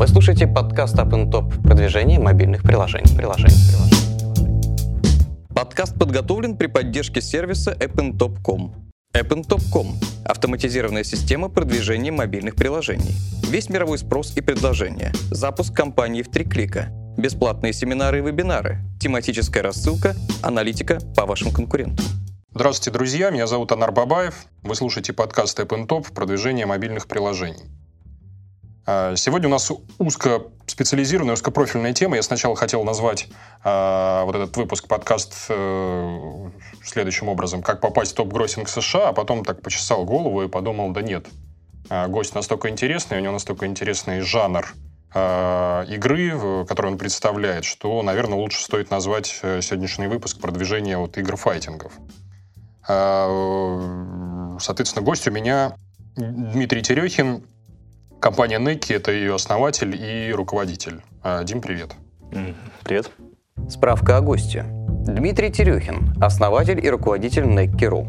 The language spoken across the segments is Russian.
Вы слушаете подкаст Up Top продвижение мобильных приложений. приложений, приложений. Подкаст подготовлен при поддержке сервиса AppnTop.com. AppnTop.com – автоматизированная система продвижения мобильных приложений. Весь мировой спрос и предложения. Запуск компании в три клика. Бесплатные семинары и вебинары. Тематическая рассылка, аналитика по вашим конкурентам. Здравствуйте, друзья. Меня зовут Анар Бабаев. Вы слушаете подкаст AppnTop «Продвижение мобильных приложений». А, сегодня у нас узко специализированная, узкопрофильная тема. Я сначала хотел назвать э, вот этот выпуск подкаст э, следующим образом. Как попасть в топ-гроссинг США, а потом так почесал голову и подумал, да нет. Э, гость настолько интересный, у него настолько интересный жанр э, игры, который он представляет, что, наверное, лучше стоит назвать сегодняшний выпуск продвижение вот игр файтингов. Э, соответственно, гость у меня Дмитрий Терехин, Компания Некки — это ее основатель и руководитель. А, Дим, привет. Привет. Справка о госте. Дмитрий Терехин, основатель и руководитель Некки.ру.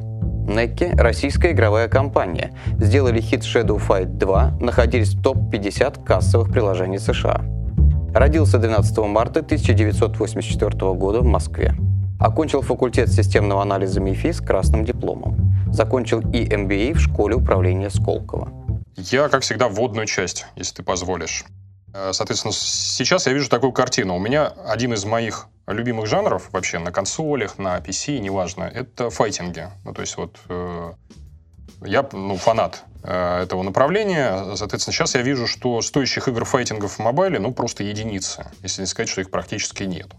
Некки – российская игровая компания. Сделали хит Shadow Fight 2, находились в топ-50 кассовых приложений США. Родился 12 марта 1984 года в Москве. Окончил факультет системного анализа МИФИ с красным дипломом. Закончил и MBA в школе управления Сколково. Я, как всегда, вводную часть, если ты позволишь. Э, соответственно, сейчас я вижу такую картину. У меня один из моих любимых жанров вообще на консолях, на PC, неважно, это файтинги. Ну, то есть вот э, я ну, фанат э, этого направления. Соответственно, сейчас я вижу, что стоящих игр файтингов в мобайле, ну, просто единицы. Если не сказать, что их практически нет.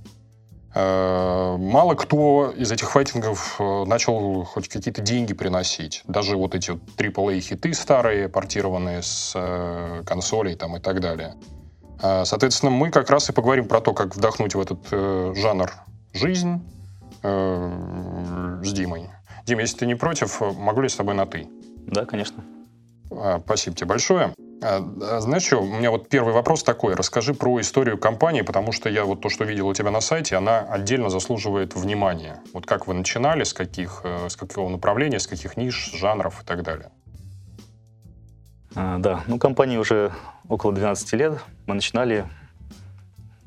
Э, мало кто из этих файтингов э, начал хоть какие-то деньги приносить. Даже вот эти вот AAA-хиты старые, портированные с э, консолей там, и так далее. Соответственно, мы как раз и поговорим про то, как вдохнуть в этот жанр жизнь с Димой. Дим, если ты не против, могу ли я с тобой на «ты»? Да, конечно. Спасибо тебе большое. А, а, знаешь что, у меня вот первый вопрос такой. Расскажи про историю компании, потому что я вот то, что видел у тебя на сайте, она отдельно заслуживает внимания. Вот как вы начинали, с каких, э, с какого направления, с каких ниш, жанров и так далее. А, да, ну компании уже около 12 лет. Мы начинали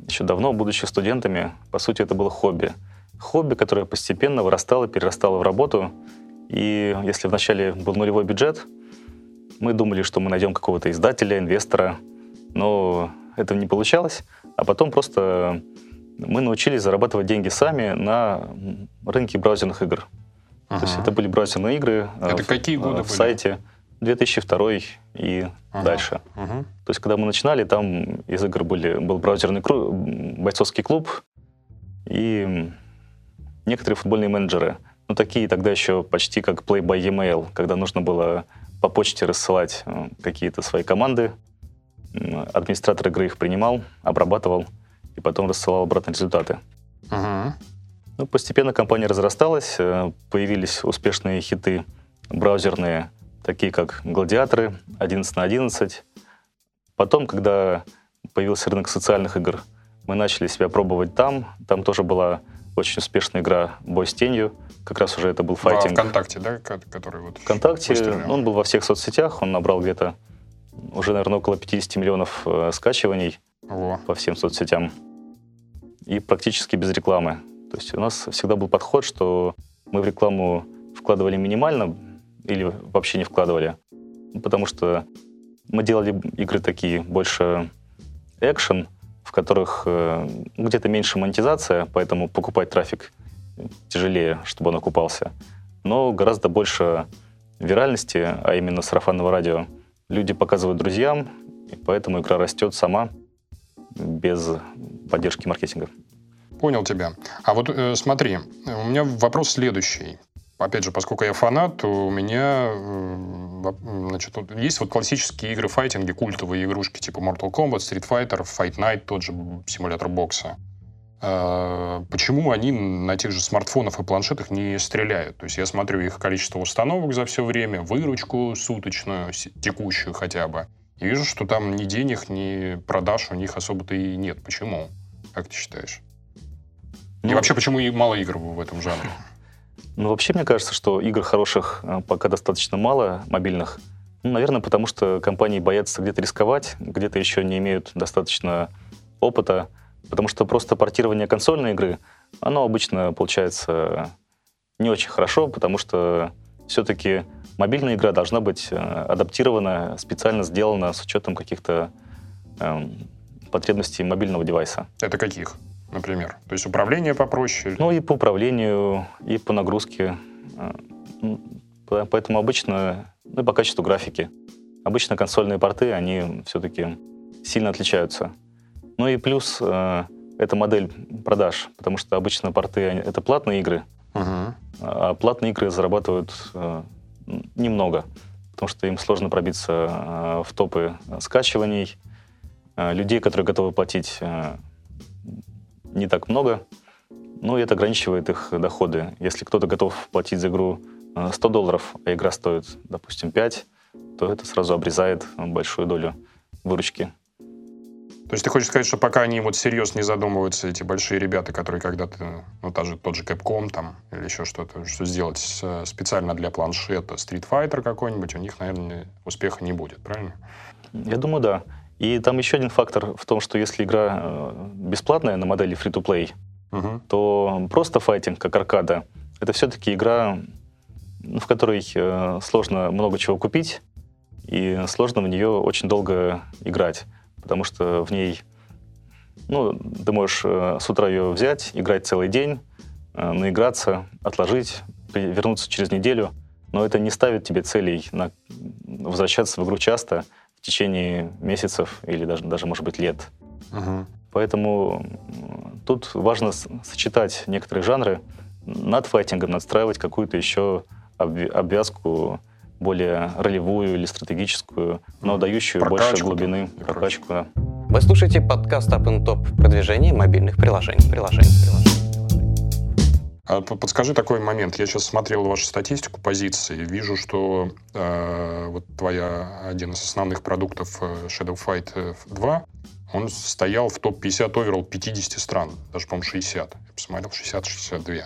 еще давно, будучи студентами. По сути, это было хобби. Хобби, которое постепенно вырастало, перерастало в работу. И если вначале был нулевой бюджет, мы думали, что мы найдем какого-то издателя, инвестора, но это не получалось. А потом просто мы научились зарабатывать деньги сами на рынке браузерных игр. Ага. То есть это были браузерные игры э, это в, какие годы в были? сайте 2002 и ага. дальше. Ага. То есть когда мы начинали, там из игр были, был браузерный клуб, бойцовский клуб и некоторые футбольные менеджеры. Ну, такие тогда еще почти как Play by Email, когда нужно было по почте рассылать какие-то свои команды. Администратор игры их принимал, обрабатывал и потом рассылал обратно результаты. Uh-huh. Ну, постепенно компания разрасталась, э, появились успешные хиты браузерные, такие как «Гладиаторы», «11 на 11». Потом, когда появился рынок социальных игр, мы начали себя пробовать там. Там тоже была очень успешная игра «Бой с тенью», как раз уже это был файтинг. Во ВКонтакте, да, который вот... ВКонтакте, выстрелил. он был во всех соцсетях, он набрал где-то уже, наверное, около 50 миллионов э, скачиваний Во. по всем соцсетям. И практически без рекламы. То есть у нас всегда был подход, что мы в рекламу вкладывали минимально или вообще не вкладывали, потому что мы делали игры такие больше экшен, в которых э, где-то меньше монетизация, поэтому покупать трафик тяжелее, чтобы он окупался. Но гораздо больше виральности, а именно сарафанного радио, люди показывают друзьям, и поэтому игра растет сама, без поддержки маркетинга. Понял тебя. А вот э, смотри, у меня вопрос следующий. Опять же, поскольку я фанат, то у меня значит, есть вот классические игры файтинги, культовые игрушки типа Mortal Kombat, Street Fighter, Fight Night, тот же симулятор бокса. А, почему они на тех же смартфонах и планшетах не стреляют? То есть я смотрю их количество установок за все время, выручку суточную, текущую хотя бы, и вижу, что там ни денег, ни продаж у них особо-то и нет. Почему? Как ты считаешь? Ну, и вообще, почему и мало игр в этом жанре? Ну, вообще, мне кажется, что игр хороших э, пока достаточно мало, мобильных. Ну, наверное, потому что компании боятся где-то рисковать, где-то еще не имеют достаточно опыта, потому что просто портирование консольной игры, оно обычно получается не очень хорошо, потому что все-таки мобильная игра должна быть э, адаптирована, специально сделана с учетом каких-то эм, потребностей мобильного девайса. Это каких, например? То есть управление попроще? Ну и по управлению, и по нагрузке. Э, поэтому обычно, ну и по качеству графики. Обычно консольные порты, они все-таки сильно отличаются. Ну и плюс э, это модель продаж, потому что обычно порты — это платные игры, uh-huh. а платные игры зарабатывают э, немного, потому что им сложно пробиться э, в топы скачиваний. Э, людей, которые готовы платить, э, не так много, ну и это ограничивает их доходы. Если кто-то готов платить за игру 100 долларов, а игра стоит, допустим, 5, то это сразу обрезает большую долю выручки. То есть ты хочешь сказать, что пока они вот серьезно не задумываются, эти большие ребята, которые когда-то, ну, та же, тот же Capcom там, или еще что-то, что сделать специально для планшета Street Fighter какой-нибудь, у них, наверное, успеха не будет, правильно? Я думаю, да. И там еще один фактор в том, что если игра э, бесплатная на модели free-to-play, угу. то просто файтинг, как аркада, это все-таки игра, в которой э, сложно много чего купить, и сложно в нее очень долго играть потому что в ней, ну, ты можешь э, с утра ее взять, играть целый день, наиграться, отложить, вернуться через неделю, но это не ставит тебе целей на возвращаться в игру часто течение месяцев или даже, даже может быть, лет. Угу. Поэтому тут важно сочетать некоторые жанры, над файтингом надстраивать какую-то еще обвязку более ролевую или стратегическую, но дающую прокачку, больше глубины, прокачку. Да. Вы слушаете подкаст Up and Top продвижение мобильных приложений. приложений, приложений. А подскажи такой момент. Я сейчас смотрел вашу статистику позиций. Вижу, что э, вот твоя один из основных продуктов э, Shadow Fight 2, э, он стоял в топ-50 overall 50 стран. Даже, по-моему, 60. Я посмотрел, 60-62.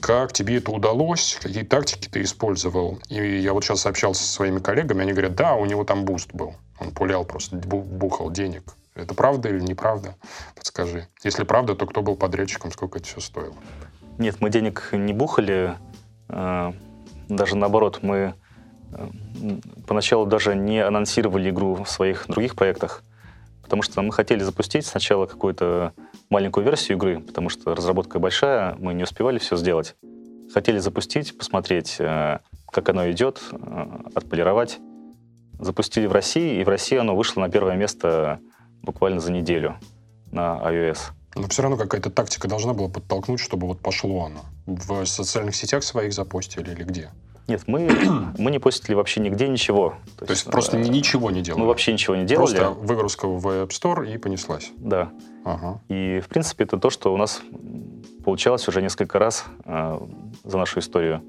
Как тебе это удалось? Какие тактики ты использовал? И я вот сейчас общался со своими коллегами, они говорят, да, у него там буст был. Он пулял просто, бухал денег. Это правда или неправда? Подскажи. Если правда, то кто был подрядчиком, сколько это все стоило? Нет, мы денег не бухали. Э, даже наоборот, мы э, поначалу даже не анонсировали игру в своих других проектах, потому что мы хотели запустить сначала какую-то маленькую версию игры, потому что разработка большая, мы не успевали все сделать. Хотели запустить, посмотреть, э, как оно идет, э, отполировать. Запустили в России, и в России оно вышло на первое место буквально за неделю на iOS. Но все равно какая-то тактика должна была подтолкнуть, чтобы вот пошло оно. В социальных сетях своих запустили или где? Нет, мы, мы не постили вообще нигде ничего. То, То есть, есть просто э, ничего не делали? Мы вообще ничего не делали. Просто выгрузка в App Store и понеслась? Да. Ага. И, в принципе, это то, что у нас получалось уже несколько раз э, за нашу историю.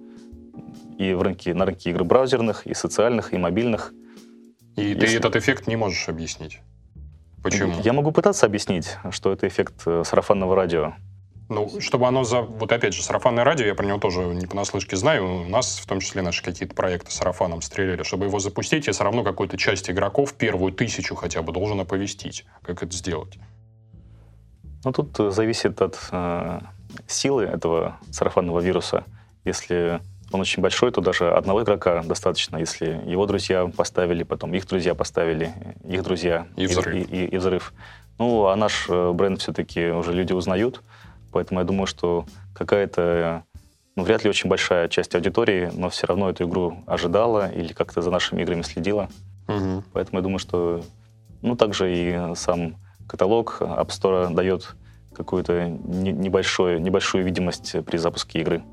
И в рынке, на рынке игр браузерных, и социальных, и мобильных. И Если... ты этот эффект не можешь объяснить? Почему? Я могу пытаться объяснить, что это эффект э, сарафанного радио. Ну, чтобы оно за... Вот опять же, сарафанное радио, я про него тоже не понаслышке знаю. У нас, в том числе, наши какие-то проекты сарафаном стреляли. Чтобы его запустить, я все равно какую-то часть игроков, первую тысячу хотя бы, должен оповестить. Как это сделать? Ну, тут э, зависит от э, силы этого сарафанного вируса. Если он очень большой, то даже одного игрока достаточно. Если его друзья поставили, потом их друзья поставили, их друзья и взрыв. И, и, и взрыв. Ну, а наш э, бренд все-таки уже люди узнают. Поэтому я думаю, что какая-то, ну, вряд ли очень большая часть аудитории, но все равно эту игру ожидала или как-то за нашими играми следила. Угу. Поэтому я думаю, что, ну, также и сам каталог App Store дает какую-то небольшую, небольшую видимость при запуске игры.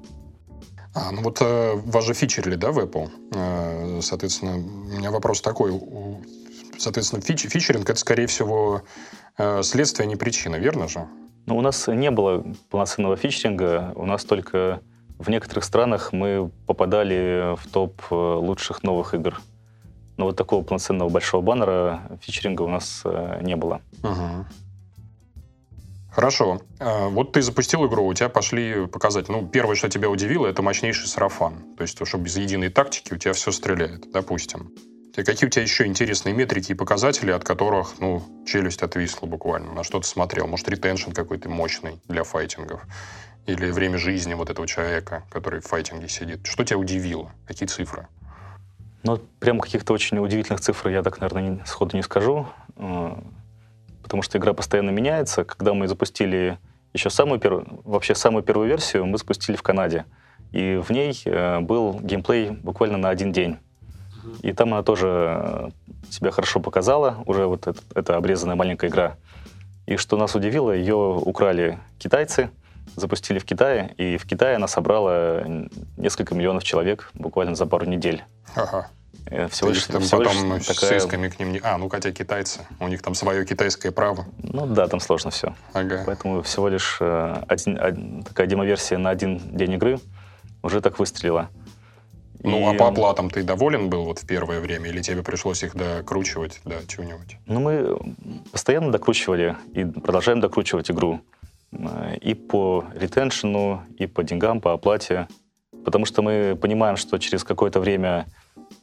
А, ну вот э, вас же фичерили, да, в Apple? Э, соответственно, у меня вопрос такой. Соответственно, фич, фичеринг — это, скорее всего, э, следствие, а не причина, верно же? Ну, у нас не было полноценного фичеринга, у нас только в некоторых странах мы попадали в топ э, лучших новых игр. Но вот такого полноценного большого баннера фичеринга у нас э, не было. Угу. Хорошо. А, вот ты запустил игру, у тебя пошли показатели. Ну, первое, что тебя удивило, это мощнейший сарафан. То есть, чтобы без единой тактики у тебя все стреляет, допустим. Какие у тебя еще интересные метрики и показатели, от которых, ну, челюсть отвисла буквально? На что ты смотрел? Может, ретеншн какой-то мощный для файтингов? Или время жизни вот этого человека, который в файтинге сидит? Что тебя удивило? Какие цифры? Ну, прям каких-то очень удивительных цифр я так, наверное, сходу не скажу, э, потому что игра постоянно меняется. Когда мы запустили еще самую первую, вообще самую первую версию, мы запустили в Канаде, и в ней э, был геймплей буквально на один день. И там она тоже э, себя хорошо показала, уже вот это, это обрезанная маленькая игра. И что нас удивило, ее украли китайцы, запустили в Китае, и в Китае она собрала несколько миллионов человек буквально за пару недель. Ага. Э, всего лишь, там всего потом лишь такая... с исками к ним не... А, ну хотя китайцы, у них там свое китайское право. Ну да, там сложно все. Ага. Поэтому всего лишь э, один, один, такая демоверсия на один день игры уже так выстрелила. Ну, и... а по оплатам ты доволен был вот в первое время, или тебе пришлось их докручивать до чего-нибудь? Ну, мы постоянно докручивали и продолжаем докручивать игру. Э, и по ретеншену, и по деньгам, по оплате. Потому что мы понимаем, что через какое-то время...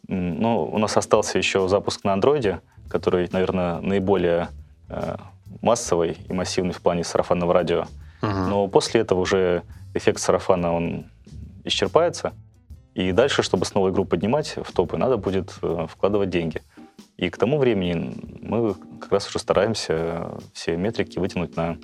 Ну, у нас остался еще запуск на андроиде, который, наверное, наиболее э, массовый и массивный в плане сарафанного радио. Угу. Но после этого уже эффект сарафана, он исчерпается. И дальше, чтобы снова игру поднимать в топы, надо будет э, вкладывать деньги. И к тому времени мы как раз уже стараемся все метрики вытянуть на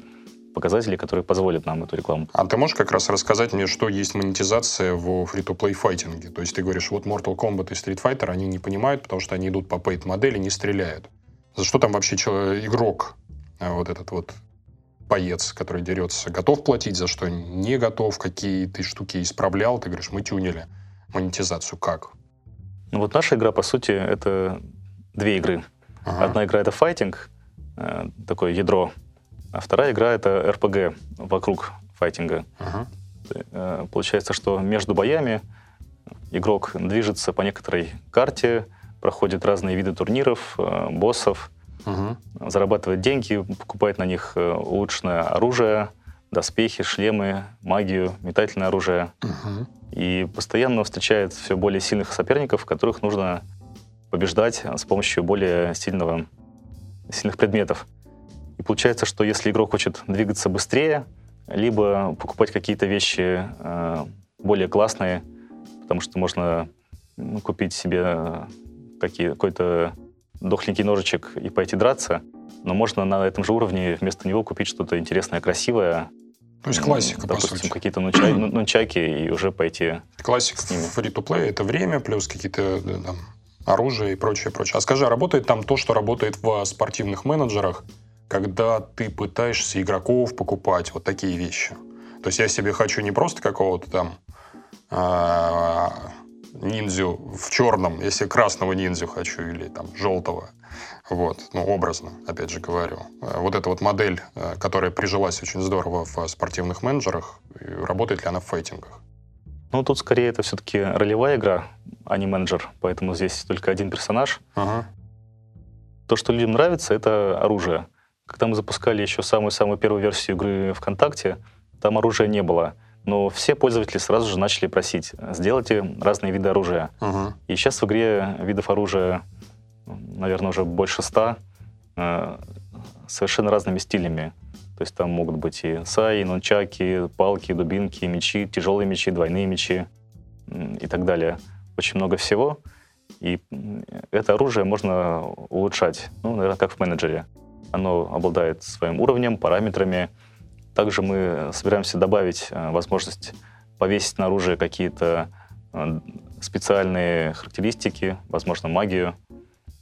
показатели, которые позволят нам эту рекламу. А ты можешь как раз рассказать мне, что есть монетизация в фри-то-плей файтинге? То есть ты говоришь, вот Mortal Kombat и Street Fighter, они не понимают, потому что они идут по paid модели, не стреляют. За что там вообще человек, игрок, э, вот этот вот боец, который дерется, готов платить, за что не готов, какие ты штуки исправлял, ты говоришь, мы тюнили монетизацию как? Ну вот наша игра, по сути, это две игры. Ага. Одна игра — это файтинг, э, такое ядро, а вторая игра — это РПГ вокруг файтинга. Ага. Э, получается, что между боями игрок движется по некоторой карте, проходит разные виды турниров, э, боссов, угу. зарабатывает деньги, покупает на них улучшенное оружие, доспехи, шлемы, магию, метательное оружие. Угу и постоянно встречает все более сильных соперников, которых нужно побеждать с помощью более сильного, сильных предметов. И получается, что если игрок хочет двигаться быстрее, либо покупать какие-то вещи э, более классные, потому что можно ну, купить себе какие, какой-то дохленький ножичек и пойти драться, но можно на этом же уровне вместо него купить что-то интересное, красивое, то есть классика, Допустим, по сути. какие-то нунчаки, нунчаки и уже пойти Классика фри-то-плей — это время плюс какие-то там, оружие и прочее, прочее. А скажи, а работает там то, что работает в спортивных менеджерах, когда ты пытаешься игроков покупать, вот такие вещи? То есть я себе хочу не просто какого-то там а, ниндзю в черном, если красного ниндзю хочу или там желтого, вот, ну, образно, опять же говорю. Вот эта вот модель, э, которая прижилась очень здорово в спортивных менеджерах, работает ли она в файтингах? Ну, тут скорее это все-таки ролевая игра, а не менеджер, поэтому здесь только один персонаж. Ага. То, что людям нравится, это оружие. Когда мы запускали еще самую-самую первую версию игры ВКонтакте, там оружия не было. Но все пользователи сразу же начали просить, сделайте разные виды оружия. Ага. И сейчас в игре видов оружия наверное, уже больше ста, э, совершенно разными стилями. То есть там могут быть и саи, нунчаки, палки, дубинки, мечи, тяжелые мечи, двойные мечи и так далее. Очень много всего. И это оружие можно улучшать, ну, наверное, как в менеджере. Оно обладает своим уровнем, параметрами. Также мы собираемся добавить э, возможность повесить на оружие какие-то э, специальные характеристики, возможно, магию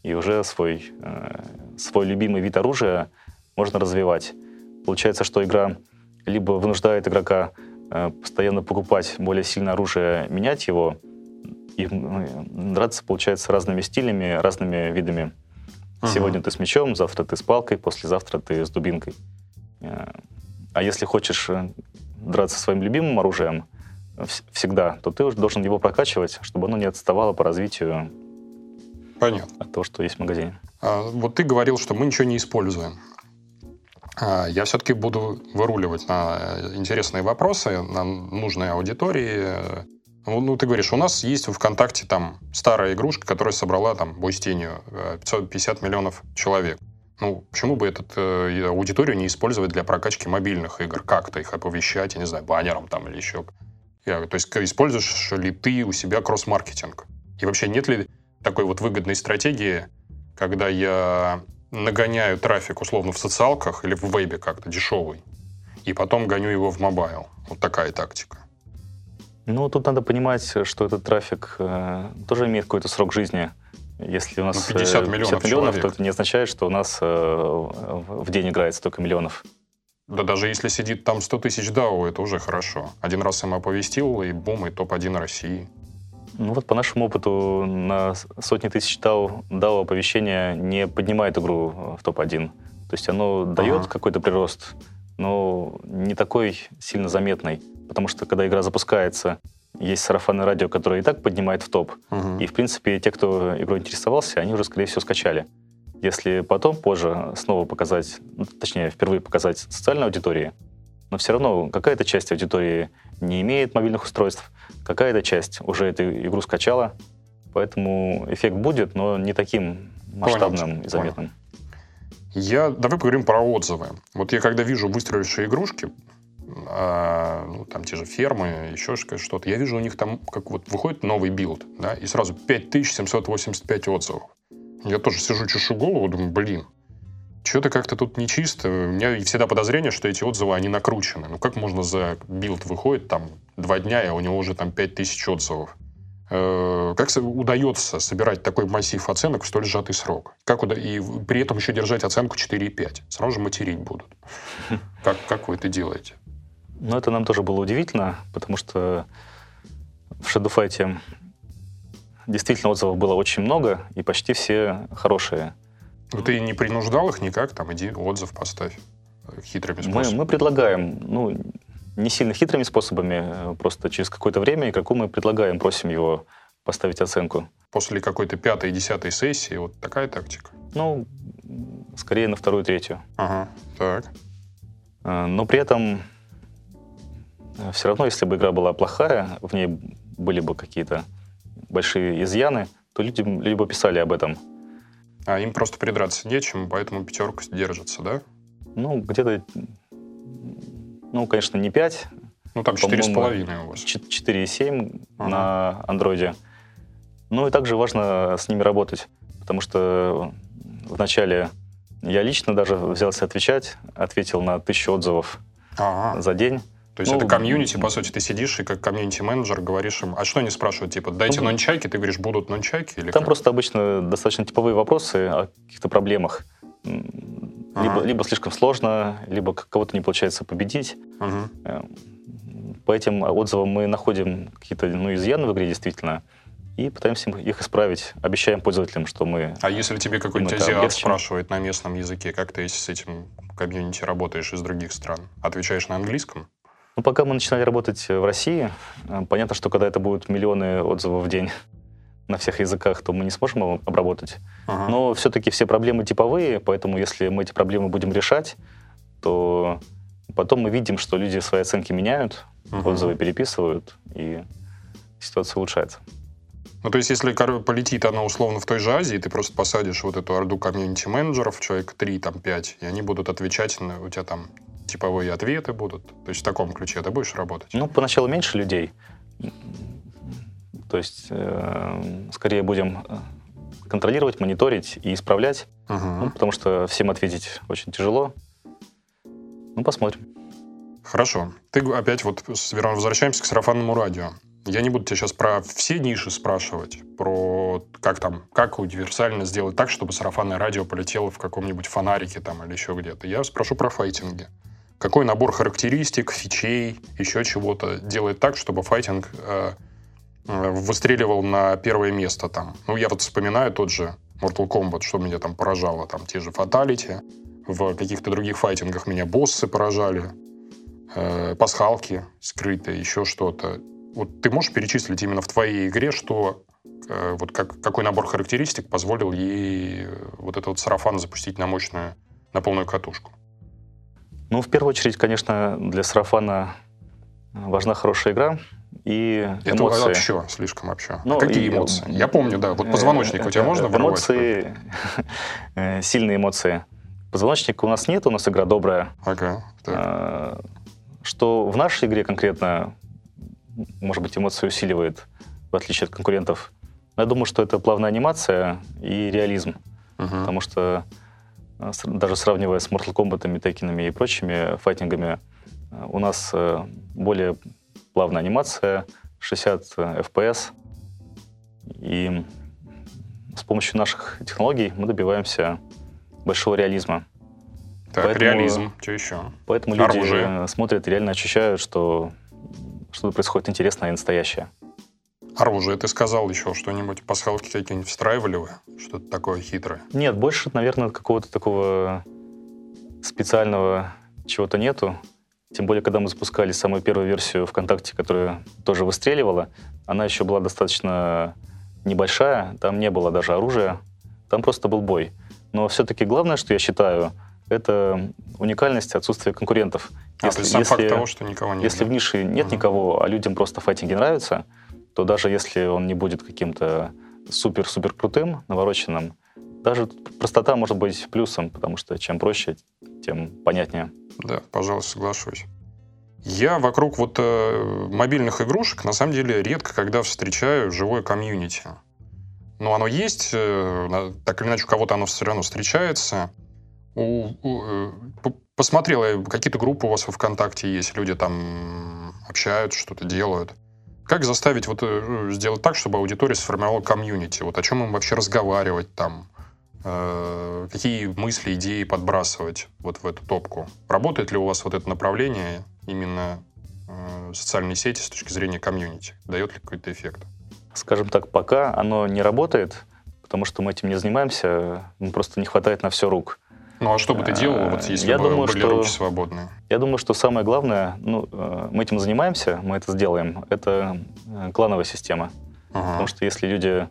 и уже свой, э, свой любимый вид оружия можно развивать. Получается, что игра либо вынуждает игрока постоянно покупать более сильное оружие, менять его, и драться, получается, разными стилями, разными видами. Сегодня ты с мечом, завтра ты с палкой, послезавтра ты с дубинкой. Э, а если хочешь драться своим любимым оружием всегда, то ты уже должен его прокачивать, чтобы оно не отставало по развитию Понятно. от того, что есть в магазине. А, вот ты говорил, что мы ничего не используем. А, я все-таки буду выруливать на интересные вопросы, на нужной аудитории. Ну, ты говоришь, у нас есть в ВКонтакте там старая игрушка, которая собрала там бой с тенью 550 миллионов человек. Ну, почему бы эту э, аудиторию не использовать для прокачки мобильных игр? Как-то их оповещать, я не знаю, баннером там или еще. Я, то есть используешь ли ты у себя кросс-маркетинг? И вообще нет ли такой вот выгодной стратегии, когда я нагоняю трафик условно в социалках или в вебе как-то дешевый, и потом гоню его в mobile? Вот такая тактика. Ну, тут надо понимать, что этот трафик э, тоже имеет какой-то срок жизни. Если у нас ну, 50 миллионов, 50 миллионов то это не означает, что у нас э, в день играет столько миллионов. Да даже если сидит там 100 тысяч DAU, это уже хорошо. Один раз им оповестил, и бум, и топ-1 России. Ну вот по нашему опыту на сотни тысяч DAO, DAO оповещения не поднимает игру в топ-1. То есть оно дает ага. какой-то прирост, но не такой сильно заметный. Потому что когда игра запускается, есть сарафанное радио, которое и так поднимает в топ. Угу. И, в принципе, те, кто игрой интересовался, они уже, скорее всего, скачали. Если потом, позже, снова показать, ну, точнее, впервые показать социальной аудитории, но все равно какая-то часть аудитории не имеет мобильных устройств, какая-то часть уже эту игру скачала, поэтому эффект будет, но не таким масштабным понял, и заметным. Понял. Я, давай поговорим про отзывы. Вот я когда вижу выстрелившие игрушки, а, ну, там те же фермы, еще что-то. Я вижу у них там, как вот выходит новый билд, да, и сразу 5785 отзывов. Я тоже сижу, чешу голову, думаю, блин, что-то как-то тут нечисто. У меня всегда подозрение, что эти отзывы, они накручены. Ну, как можно за билд выходит там два дня, и у него уже там 5000 отзывов? Э, как удается собирать такой массив оценок в столь сжатый срок? Как уда... И при этом еще держать оценку 4,5? Сразу же материть будут. Как, как вы это делаете? Ну, это нам тоже было удивительно, потому что в Shadowfight действительно отзывов было очень много, и почти все хорошие. Ну, ты не принуждал их никак? Там, иди отзыв поставь хитрыми способами. Мы, мы предлагаем, ну, не сильно хитрыми способами, просто через какое-то время игроку мы предлагаем, просим его поставить оценку. После какой-то пятой, десятой сессии вот такая тактика? Ну, скорее на вторую, третью. Ага, так. А, но при этом все равно, если бы игра была плохая, в ней были бы какие-то большие изъяны, то люди, люди бы писали об этом. А им просто придраться нечем, поэтому пятерка держится, да? Ну, где-то, ну, конечно, не 5. Ну, там 4,5 у вас. 4,7 ага. на андроиде. Ну, и также важно с ними работать, потому что вначале я лично даже взялся отвечать, ответил на тысячу отзывов ага. за день. То есть ну, это комьюнити, по сути, ты сидишь и как комьюнити-менеджер говоришь им, а что они спрашивают, типа, дайте ну, нончайки, ты говоришь, будут нончайки? Или там как? просто обычно достаточно типовые вопросы о каких-то проблемах. Ага. Либо, либо слишком сложно, либо кого-то не получается победить. Ага. По этим отзывам мы находим какие-то ну, изъяны в игре действительно и пытаемся их исправить. Обещаем пользователям, что мы... А если тебе какой-нибудь азиат спрашивает на местном языке, как ты с этим комьюнити работаешь из других стран? Отвечаешь на английском? Ну, пока мы начинали работать в России, э, понятно, что когда это будут миллионы отзывов в день на всех языках, то мы не сможем его обработать. Ага. Но все-таки все проблемы типовые, поэтому если мы эти проблемы будем решать, то потом мы видим, что люди свои оценки меняют, ага. отзывы переписывают, и ситуация улучшается. Ну, то есть, если полетит она условно в той же Азии, ты просто посадишь вот эту орду комьюнити-менеджеров, человек 3, там, 5, и они будут отвечать, на, у тебя там типовые ответы будут? То есть в таком ключе ты будешь работать? Ну, поначалу меньше людей. То есть э, скорее будем э, контролировать, мониторить и исправлять, угу. ну, потому что всем ответить очень тяжело. Ну, посмотрим. Хорошо. Ты опять вот возвращаемся к сарафанному радио. Я не буду тебя сейчас про все ниши спрашивать, про как там, как универсально сделать так, чтобы сарафанное радио полетело в каком-нибудь фонарике там или еще где-то. Я спрошу про файтинги. Какой набор характеристик, фичей, еще чего-то делает так, чтобы файтинг э, э, выстреливал на первое место там? Ну, я вот вспоминаю тот же Mortal Kombat, что меня там поражало, там те же фаталити, в каких-то других файтингах меня боссы поражали, э, пасхалки скрытые, еще что-то. Вот ты можешь перечислить именно в твоей игре, что э, вот как, какой набор характеристик позволил ей э, вот этот сарафан запустить на мощную, на полную катушку? Ну, в первую очередь, конечно, для сарафана важна хорошая игра. и Это эмоции. вообще, слишком вообще. Ну, а какие и- эмоции? Я помню, да. Вот позвоночник у тебя Э, можно вырвать? Эмоции, э, сильные эмоции. Позвоночника у нас нет, у нас игра добрая. Ага. так. Э, Что в нашей игре конкретно, может быть, эмоции усиливает, в отличие от конкурентов. Но я думаю, что это плавная анимация и реализм. Мгм. Потому что э, даже сравнивая с Mortal Kombat, Текинами и прочими файтингами, э, у нас э, более плавная анимация, 60 FPS. И с помощью наших технологий мы добиваемся большого реализма. Так, поэтому- реализм. Что еще? Поэтому люди Оружие. э, смотрят и реально ощущают, что что-то происходит интересное и настоящее. Оружие. Ты сказал еще что-нибудь? Пасхалки какие-нибудь встраивали вы? Что-то такое хитрое? Нет, больше, наверное, какого-то такого специального чего-то нету. Тем более, когда мы запускали самую первую версию ВКонтакте, которая тоже выстреливала, она еще была достаточно небольшая, там не было даже оружия, там просто был бой. Но все-таки главное, что я считаю, это уникальность отсутствия конкурентов. А, то есть сам факт того, что никого нет. Если да? в нише нет Мгм. никого, а людям просто файтинги нравятся, то даже если он не будет каким-то супер-супер крутым, навороченным, даже простота может быть плюсом, потому что чем проще, тем понятнее. Да, пожалуй, соглашусь. Я вокруг вот э, мобильных игрушек на самом деле редко когда встречаю живое комьюнити. Но оно есть, э, так или иначе у кого-то оно все равно встречается. У- у, э, посмотрел, какие-то группы у вас во ВКонтакте есть, люди там общаются, что-то делают. Как заставить вот э, сделать так, чтобы аудитория сформировала комьюнити? Вот о чем им вообще разговаривать там? Э, какие мысли, идеи подбрасывать вот в эту топку? Работает ли у вас вот это направление именно э, социальные сети с точки зрения комьюнити? Дает ли какой-то эффект? Скажем так, пока оно не работает, потому что мы этим не занимаемся, просто не хватает на все рук. Ну а что бы ты делал, вот если Я бы думаю, были что- руки свободные? Я думаю, что самое главное, ну, э, мы этим занимаемся, мы это сделаем, это э, клановая система. Ага. Потому что если люди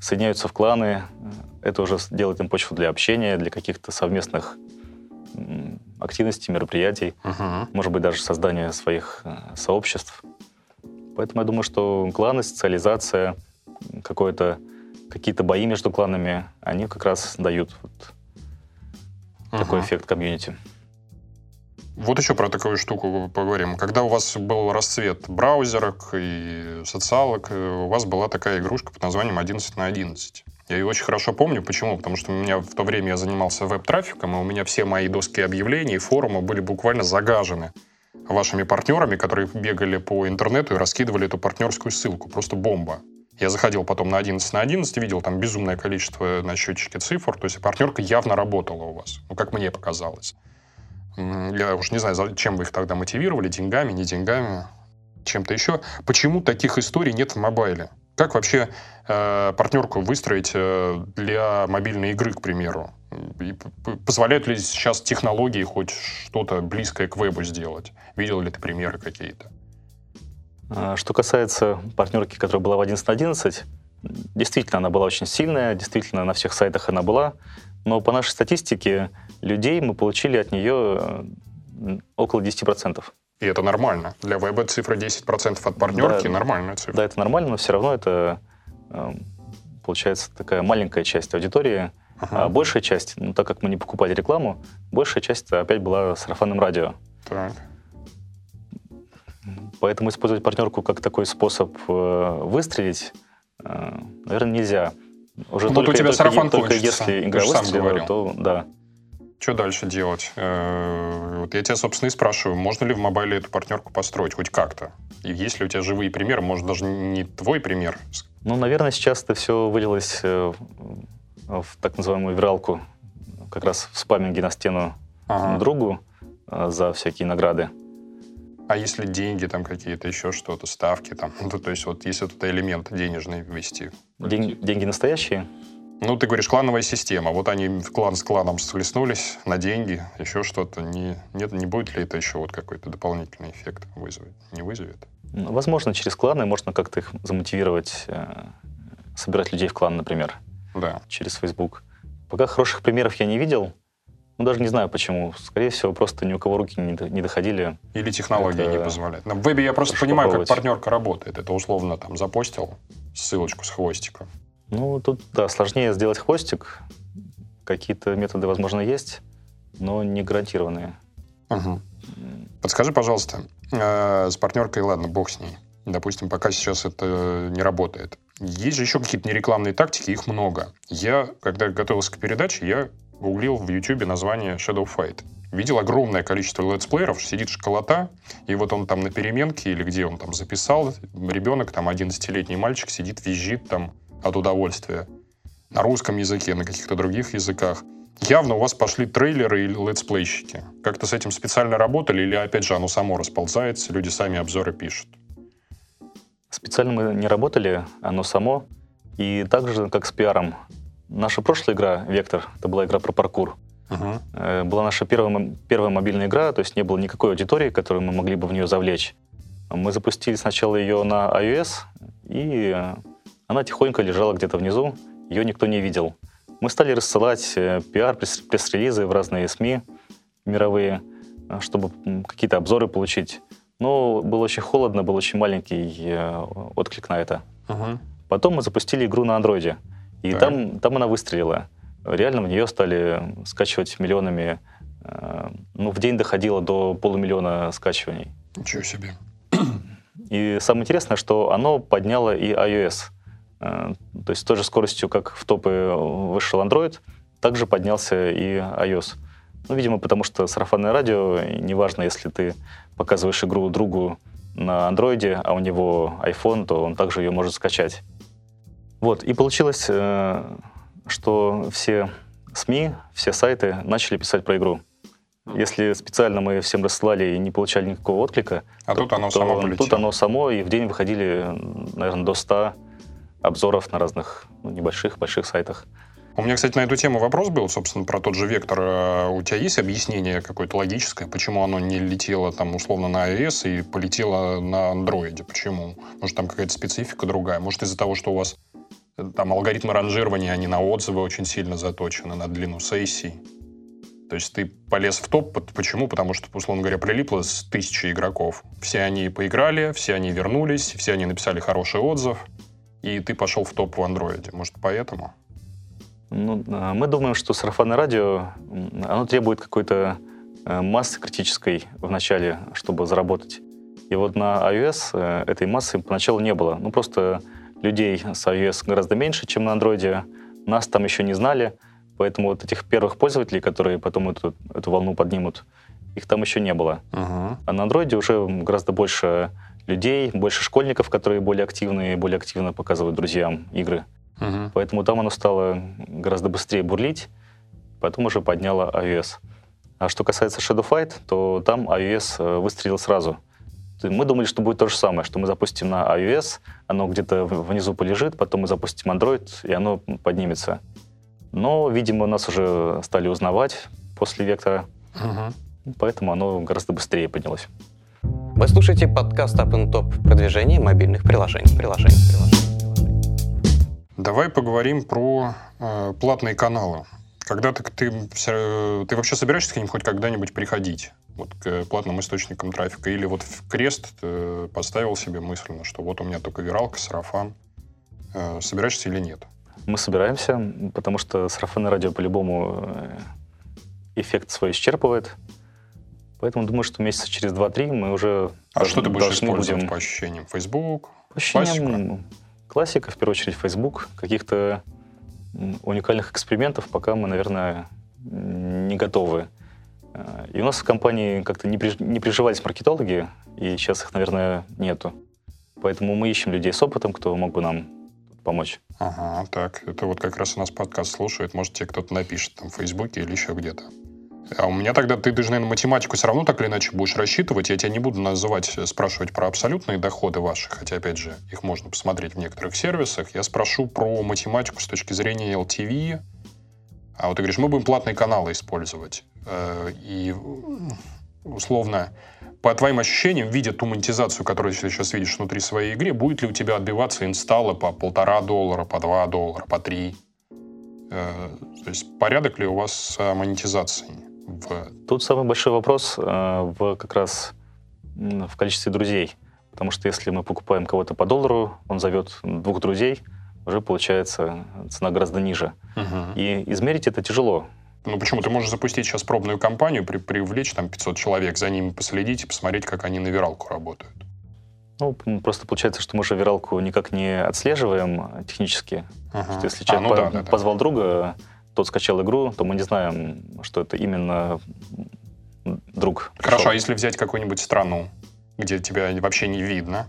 соединяются в кланы, э, это уже делает им почву для общения, для каких-то совместных активностей, мероприятий, Мгм. может быть, даже создания своих сообществ. Поэтому я думаю, что кланы, социализация, какое-то, какие-то бои между кланами, они как раз дают вот такой Мгм. эффект комьюнити. Вот еще про такую штуку поговорим. Когда у вас был расцвет браузерок и социалок, э, у вас была такая игрушка под названием 11 на 11. Я ее очень хорошо помню. Почему? Потому что у меня в то время я занимался веб-трафиком, и у меня все мои доски объявлений и форумы были буквально загажены вашими партнерами, которые бегали по интернету и раскидывали эту партнерскую ссылку. Просто бомба. Я заходил потом на 11 на 11, видел там безумное количество на счетчике цифр, то есть партнерка явно работала у вас, ну, как мне показалось. Я уж не знаю, зачем вы их тогда мотивировали, деньгами, не деньгами, чем-то еще. Почему таких историй нет в мобайле? Как вообще э, партнерку выстроить э, для мобильной игры, к примеру? И позволяют ли сейчас технологии хоть что-то близкое к вебу сделать? Видел ли ты примеры какие-то? А, Что касается партнерки, которая была в 11 на 11, действительно, она была очень сильная, действительно, на всех сайтах она была, но по нашей статистике людей мы получили от нее около 10%. И это нормально. Для веба цифра 10% от партнерки Да. нормальная цифра. Да, это нормально, но все равно это э, получается такая маленькая часть аудитории, Ага. а большая часть, ну, так как мы не покупали рекламу, большая часть опять была сарафанным радио. Так. Поэтому использовать партнерку как такой способ э, выстрелить, э, наверное, нельзя. Уже вот у тебя только, сарафан только кончится, если игра выстрелила, то да. Что дальше делать? Э, Вот я тебя, собственно, и спрашиваю, можно ли в мобайле эту партнерку построить хоть как-то? И есть ли у тебя живые примеры, может, даже не твой пример? Ну, наверное, сейчас это все вылилось в, так называемую виралку, как раз в спаминге на стену Ага. другу за всякие награды. А если деньги там какие-то, еще что-то, ставки там? Ну, то есть вот если тут элемент денежный ввести. День- деньги настоящие. Ну, ты говоришь, клановая система. Вот они в клан с кланом схлестнулись на деньги, еще что-то. Не, нет, не будет ли это еще вот какой-то дополнительный эффект вызовет? Не вызовет? Ну, Возможно, через кланы можно как-то их замотивировать, э, собирать людей в клан, например, Да. через Facebook. Пока хороших примеров я не видел, Ну, даже не знаю почему. Скорее всего, просто ни у кого руки не, доходили. Или технологии это... не позволяют. На вебе я просто понимаю, как партнерка работает. Это условно там запостил ссылочку с хвостиком. Ну, тут, да, сложнее сделать хвостик. Какие-то методы, возможно, есть, но не гарантированные. Угу. Подскажи, пожалуйста, э, с партнеркой, ладно, бог с ней. Допустим, пока сейчас это не работает. Есть же еще какие-то нерекламные тактики, их много. Я, когда готовился к передаче, я гуглил в YouTube название Shadow Fight. Видел огромное количество летсплееров, сидит школота, и вот он там на переменке или где он там записал, ребенок, там 11-летний мальчик сидит, визжит там от удовольствия. На русском языке, на каких-то других языках. Явно у вас пошли трейлеры или летсплейщики. Как-то с этим специально работали или, опять же, оно само расползается, люди сами обзоры пишут? Специально мы не работали, оно само. И также, как с пиаром, наша прошлая игра «Вектор», это была игра про паркур, uh-huh. была наша первая, первая мобильная игра, то есть не было никакой аудитории, которую мы могли бы в нее завлечь. Мы запустили сначала ее на iOS, и она тихонько лежала где-то внизу, ее никто не видел. Мы стали рассылать э, пиар, пресс-релизы в разные СМИ мировые, э, чтобы какие-то обзоры получить. Но было очень холодно, был очень маленький отклик на это. Uh-huh. Потом мы запустили игру на андроиде. И там, там она выстрелила. Реально в нее стали скачивать миллионами. Э, ну, в день доходило до полумиллиона скачиваний. Ничего себе. И самое интересное, что оно подняло и iOS. Э, то есть с той же скоростью, как в топы вышел Android, также поднялся и iOS. Ну, видимо, потому что сарафанное радио, неважно, если ты показываешь игру другу на андроиде, а у него iPhone, то он также ее может скачать. Вот, и получилось, э, что все СМИ, все сайты начали писать про игру. Если специально мы всем рассылали и не получали никакого отклика, а то, тут оно то, само полетело. Тут оно само, и в день выходили, наверное, до 100 обзоров на разных ну, небольших, больших сайтах. У меня, кстати, на эту тему вопрос был, собственно, про тот же вектор. Э, у тебя есть объяснение какое-то логическое, почему оно не летело там условно на iOS и полетело на Android? Почему? Может, там какая-то специфика другая? Может, из-за того, что у вас там алгоритмы ранжирования, они на отзывы очень сильно заточены, на длину сессий. То есть ты полез в топ, почему? Потому что, условно говоря, прилипло с тысячи игроков. Все они поиграли, все они вернулись, все они написали хороший отзыв, и ты пошел в топ в андроиде. Может, поэтому? Ну, а, мы думаем, что сарафанное радио, оно требует какой-то э, массы критической в начале, чтобы заработать. И вот на iOS э, этой массы поначалу не было. Ну, просто людей с iOS гораздо меньше, чем на Android. Нас там еще не знали, поэтому вот этих первых пользователей, которые потом эту, эту волну поднимут, их там еще не было. Uh-huh. А на Android уже гораздо больше людей, больше школьников, которые более активные, более активно показывают друзьям игры. Uh-huh. Поэтому там оно стало гораздо быстрее бурлить, потом уже подняло iOS. А что касается Shadow Fight, то там iOS э, выстрелил сразу — мы думали, что будет то же самое, что мы запустим на iOS, оно где-то внизу полежит, потом мы запустим Android, и оно поднимется. Но, видимо, нас уже стали узнавать после вектора, угу. поэтому оно гораздо быстрее поднялось. Вы слушаете подкаст Up and Top продвижение мобильных приложений. приложений, приложений. Давай поговорим про э, платные каналы. Когда ты, ты, ты вообще собираешься к ним хоть когда-нибудь приходить? вот к платным источникам трафика. Или вот в крест э, поставил себе мысленно, что вот у меня только виралка, сарафан. Э, собираешься или нет? Мы собираемся, потому что сарафанное радио по-любому э, эффект свой исчерпывает. Поэтому думаю, что месяца через 2-3 мы уже А что ты будешь использовать будем... по ощущениям? Facebook? По ощущениям классика? классика, в первую очередь Facebook. Каких-то уникальных экспериментов пока мы, наверное, не готовы. И у нас в компании как-то не, при, не приживались маркетологи, и сейчас их, наверное, нету. Поэтому мы ищем людей с опытом, кто мог бы нам помочь. Ага, так. Это вот как раз у нас подкаст слушает. Может, тебе кто-то напишет там в Фейсбуке или еще где-то. А у меня тогда ты даже, наверное, математику все равно так или иначе будешь рассчитывать. Я тебя не буду называть, спрашивать про абсолютные доходы ваши, хотя, опять же, их можно посмотреть в некоторых сервисах. Я спрошу про математику с точки зрения LTV. А вот ты говоришь, мы будем платные каналы использовать. Э, и условно, по твоим ощущениям, видя ту монетизацию, которую ты сейчас видишь внутри своей игры, будет ли у тебя отбиваться инсталлы по полтора доллара, по два доллара, по три? Э, то есть порядок ли у вас? В... Тут самый большой вопрос э, в как раз в количестве друзей. Потому что если мы покупаем кого-то по доллару, он зовет двух друзей, уже получается цена гораздо ниже. Угу. И измерить это тяжело. Ну почему? Ты можешь запустить сейчас пробную кампанию, при, привлечь там 500 человек, за ними последить и посмотреть, как они на виралку работают. Ну, просто получается, что мы же виралку никак не отслеживаем технически. Ага. Что если человек а, ну, по- да, да, позвал да. друга, тот скачал игру, то мы не знаем, что это именно друг. Пришел. Хорошо, а если взять какую-нибудь страну, где тебя вообще не видно,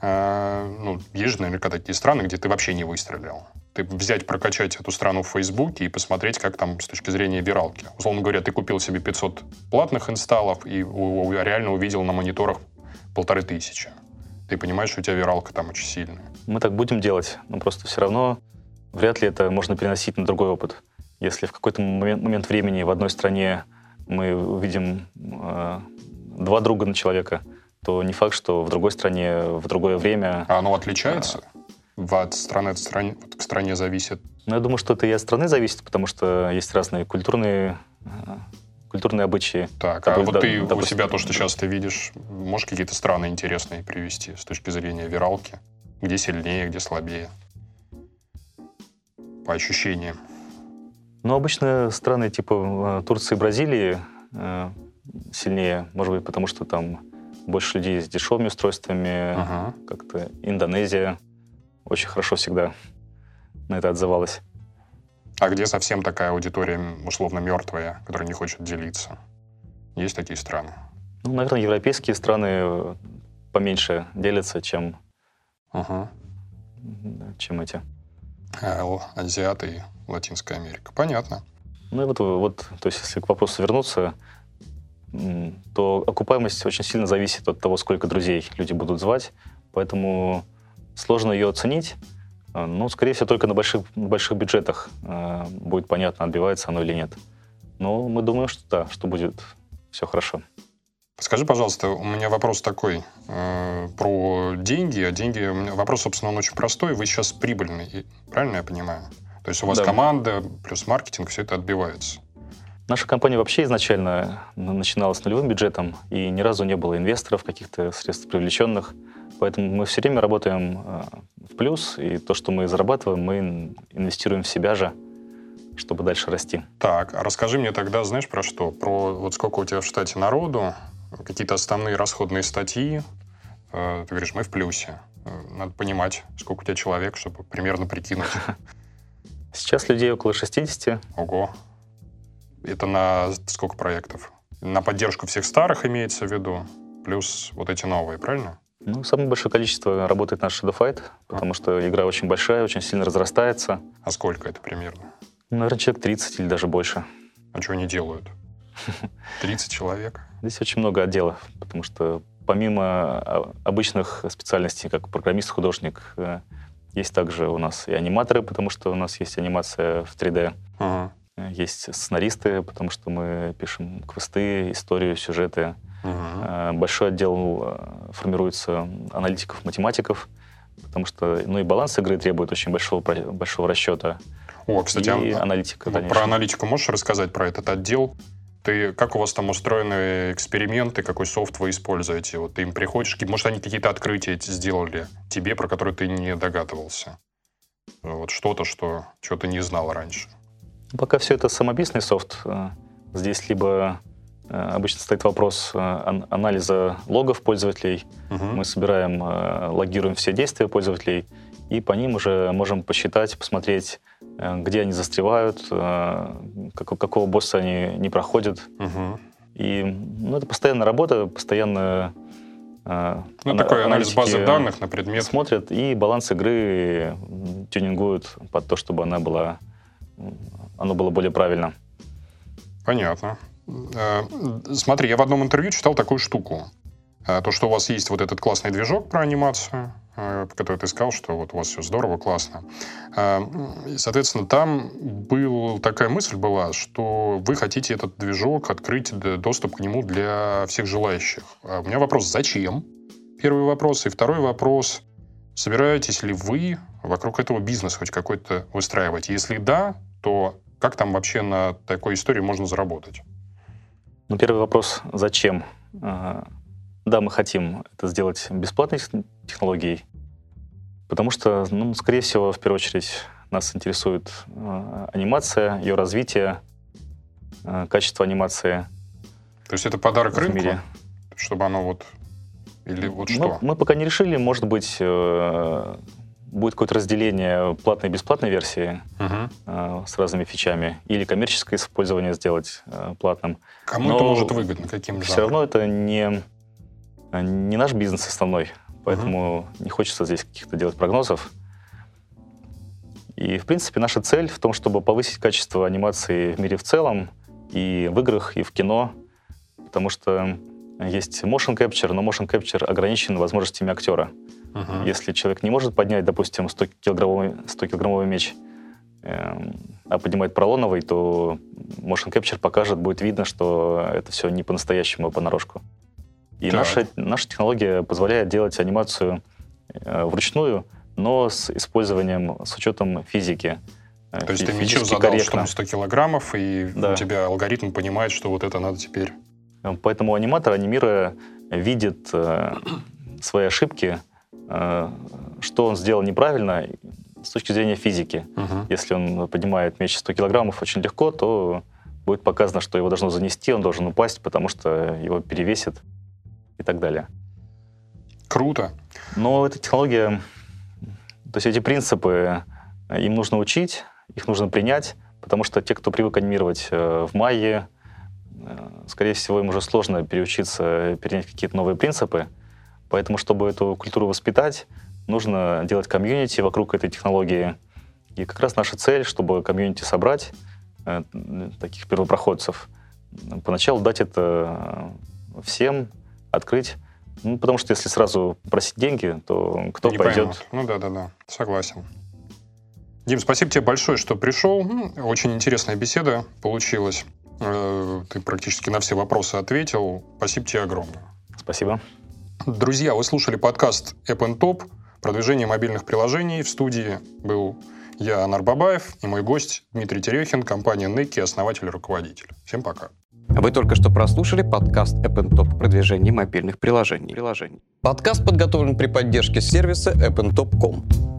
э, ну, есть же наверняка такие страны, где ты вообще не выстрелил. Ты взять, прокачать эту страну в Фейсбуке и посмотреть, как там с точки зрения виралки. Условно говоря, ты купил себе 500 платных инсталлов и у, у, реально увидел на мониторах полторы тысячи. Ты понимаешь, что у тебя виралка там очень сильная. Мы так будем делать, но просто все равно вряд ли это можно переносить на другой опыт. Если в какой-то момент, момент времени в одной стране мы видим э, два друга на человека, то не факт, что в другой стране, в другое время... А оно отличается? А, от страны к стране, к стране зависит? Ну, я думаю, что это и от страны зависит, потому что есть разные культурные культурные обычаи. Так, а вот да, ты допустим, у себя то, что сейчас ты видишь, можешь какие-то страны интересные привести с точки зрения виралки? Где сильнее, где слабее? По ощущениям. Ну, обычно страны типа э, Турции и Бразилии э, сильнее, может быть, потому что там больше людей с дешевыми устройствами, ага. как-то Индонезия очень хорошо всегда на это отзывалась. А где совсем такая аудитория условно мертвая, которая не хочет делиться? Есть такие страны? Ну, наверное, европейские страны э, поменьше делятся, чем, ага. чем эти. А, азиаты и Латинская Америка. Понятно. Ну и вот, вот, то есть если к вопросу вернуться, то окупаемость очень сильно зависит от того, сколько друзей люди будут звать, поэтому сложно ее оценить. Ну, скорее всего, только на больших, на больших бюджетах э, будет понятно, отбивается оно или нет. Но мы думаем, что да, что будет все хорошо. Скажи, пожалуйста, у меня вопрос такой э, про деньги. А деньги, у меня вопрос, собственно, он очень простой. Вы сейчас прибыльный, правильно я понимаю? То есть у вас да. команда плюс маркетинг, все это отбивается. Наша компания вообще изначально начинала с нулевым бюджетом, и ни разу не было инвесторов, каких-то средств привлеченных. Поэтому мы все время работаем э, в плюс, и то, что мы зарабатываем, мы инвестируем в себя же, чтобы дальше расти. Так, а расскажи мне тогда, знаешь, про что? Про вот сколько у тебя в штате народу, какие-то основные расходные статьи. Э, ты говоришь, мы в плюсе. Э, надо понимать, сколько у тебя человек, чтобы примерно прикинуть. Сейчас людей около 60. Ого. Это на сколько проектов? На поддержку всех старых имеется в виду, плюс вот эти новые, правильно? Ну, самое большое количество работает наш Shadow Fight, потому что игра очень большая, очень сильно разрастается. А сколько это примерно? Наверное, человек 30 или даже больше. А что они делают? 30 человек? Здесь очень много отделов, потому что помимо а, обычных специальностей, как программист, художник, э, есть также у нас и аниматоры, потому что у нас есть анимация в 3D. Ага. Есть сценаристы, потому что мы пишем квесты, историю, сюжеты. Uh-huh. Большой отдел э, формируется аналитиков, математиков, потому что ну и баланс игры требует очень большого, большого расчета. О, кстати, и а, аналитика, ну, про аналитику можешь рассказать про этот отдел? Ты, как у вас там устроены эксперименты, какой софт вы используете? Вот ты им приходишь, может, они какие-то открытия сделали тебе, про которые ты не догадывался? Вот что-то, что, что ты не знал раньше. Пока все это самописный софт. Э, здесь либо Э, обычно стоит вопрос э, анализа логов пользователей. Угу. Мы собираем, логируем все действия пользователей, и по ним уже можем посчитать, посмотреть, где они застревают, какого босса они не проходят. Угу. И ну, это постоянная работа, постоянно ну, такой анализ базы данных на предмет. Смотрят и баланс игры тюнингуют под то, чтобы она была, оно было более правильно. Понятно. Э, смотри, я в одном интервью читал такую штуку. Э, то, что у вас есть вот этот классный движок про анимацию, э, который ты сказал, что вот у вас все здорово, классно. Соответственно, там был, такая мысль была, что вы хотите этот движок открыть доступ к нему для всех желающих. А у меня вопрос, зачем? Первый вопрос. И второй вопрос, собираетесь ли вы вокруг этого бизнес хоть какой-то выстраивать? Если да, то как там вообще на такой истории можно заработать? Ну, первый вопрос, зачем? Да, мы хотим это сделать бесплатной технологией, потому что, ну, скорее всего, в первую очередь нас интересует э, анимация, ее развитие, э, качество анимации. То есть это подарок рынку, мире. чтобы оно вот или вот что? Ну, мы пока не решили, может быть, э, будет какое-то разделение платной и бесплатной версии угу. э, с разными фичами, или коммерческое использование сделать э, платным. Кому Но это может выгодно, каким Все равно это не, не наш бизнес основной, поэтому угу. не хочется здесь каких-то делать прогнозов. И, в принципе, наша цель в том, чтобы повысить качество анимации в мире в целом, и в играх, и в кино, потому что есть motion capture, но motion capture ограничен возможностями актера. Uh-huh. Если человек не может поднять, допустим, 100-килограммовый, 100-килограммовый меч, э, а поднимает пролоновый, то motion capture покажет, будет видно, что это все не по-настоящему, а понарошку. И наша, наша технология позволяет делать анимацию э, вручную, но с использованием, с учетом физики. Э, То есть ты мечу задал, корректно. что 100 килограммов, и да. у тебя алгоритм понимает, что вот это надо теперь... Э, поэтому аниматор, анимируя, видит э, свои ошибки, э, что он сделал неправильно с точки зрения физики. Угу. Если он поднимает меч 100 килограммов очень легко, то будет показано, что его должно занести, он должен упасть, потому что его перевесит и так далее. Круто. Но эта технология то есть эти принципы, э, им нужно учить, их нужно принять, потому что те, кто привык анимировать э, в Майе, э, скорее всего, им уже сложно переучиться, перенять какие-то новые принципы. Поэтому, чтобы эту культуру воспитать, нужно делать комьюнити вокруг этой технологии. И как раз наша цель, чтобы комьюнити собрать, таких первопроходцев, поначалу дать это всем, открыть ну, потому что если сразу просить деньги, то кто не пойдет? Поймут. Ну да, да, да, согласен. Дим, спасибо тебе большое, что пришел. Очень интересная беседа получилась. Э, ты практически на все вопросы ответил. Спасибо тебе огромное. Спасибо. Друзья, вы слушали подкаст App and Top продвижение мобильных приложений. В студии был я, Анар Бабаев, и мой гость Дмитрий Терехин, компания Неки, основатель и руководитель. Всем пока. Вы только что прослушали подкаст App Top продвижение мобильных приложений. приложений. Подкаст подготовлен при поддержке сервиса appntop.com.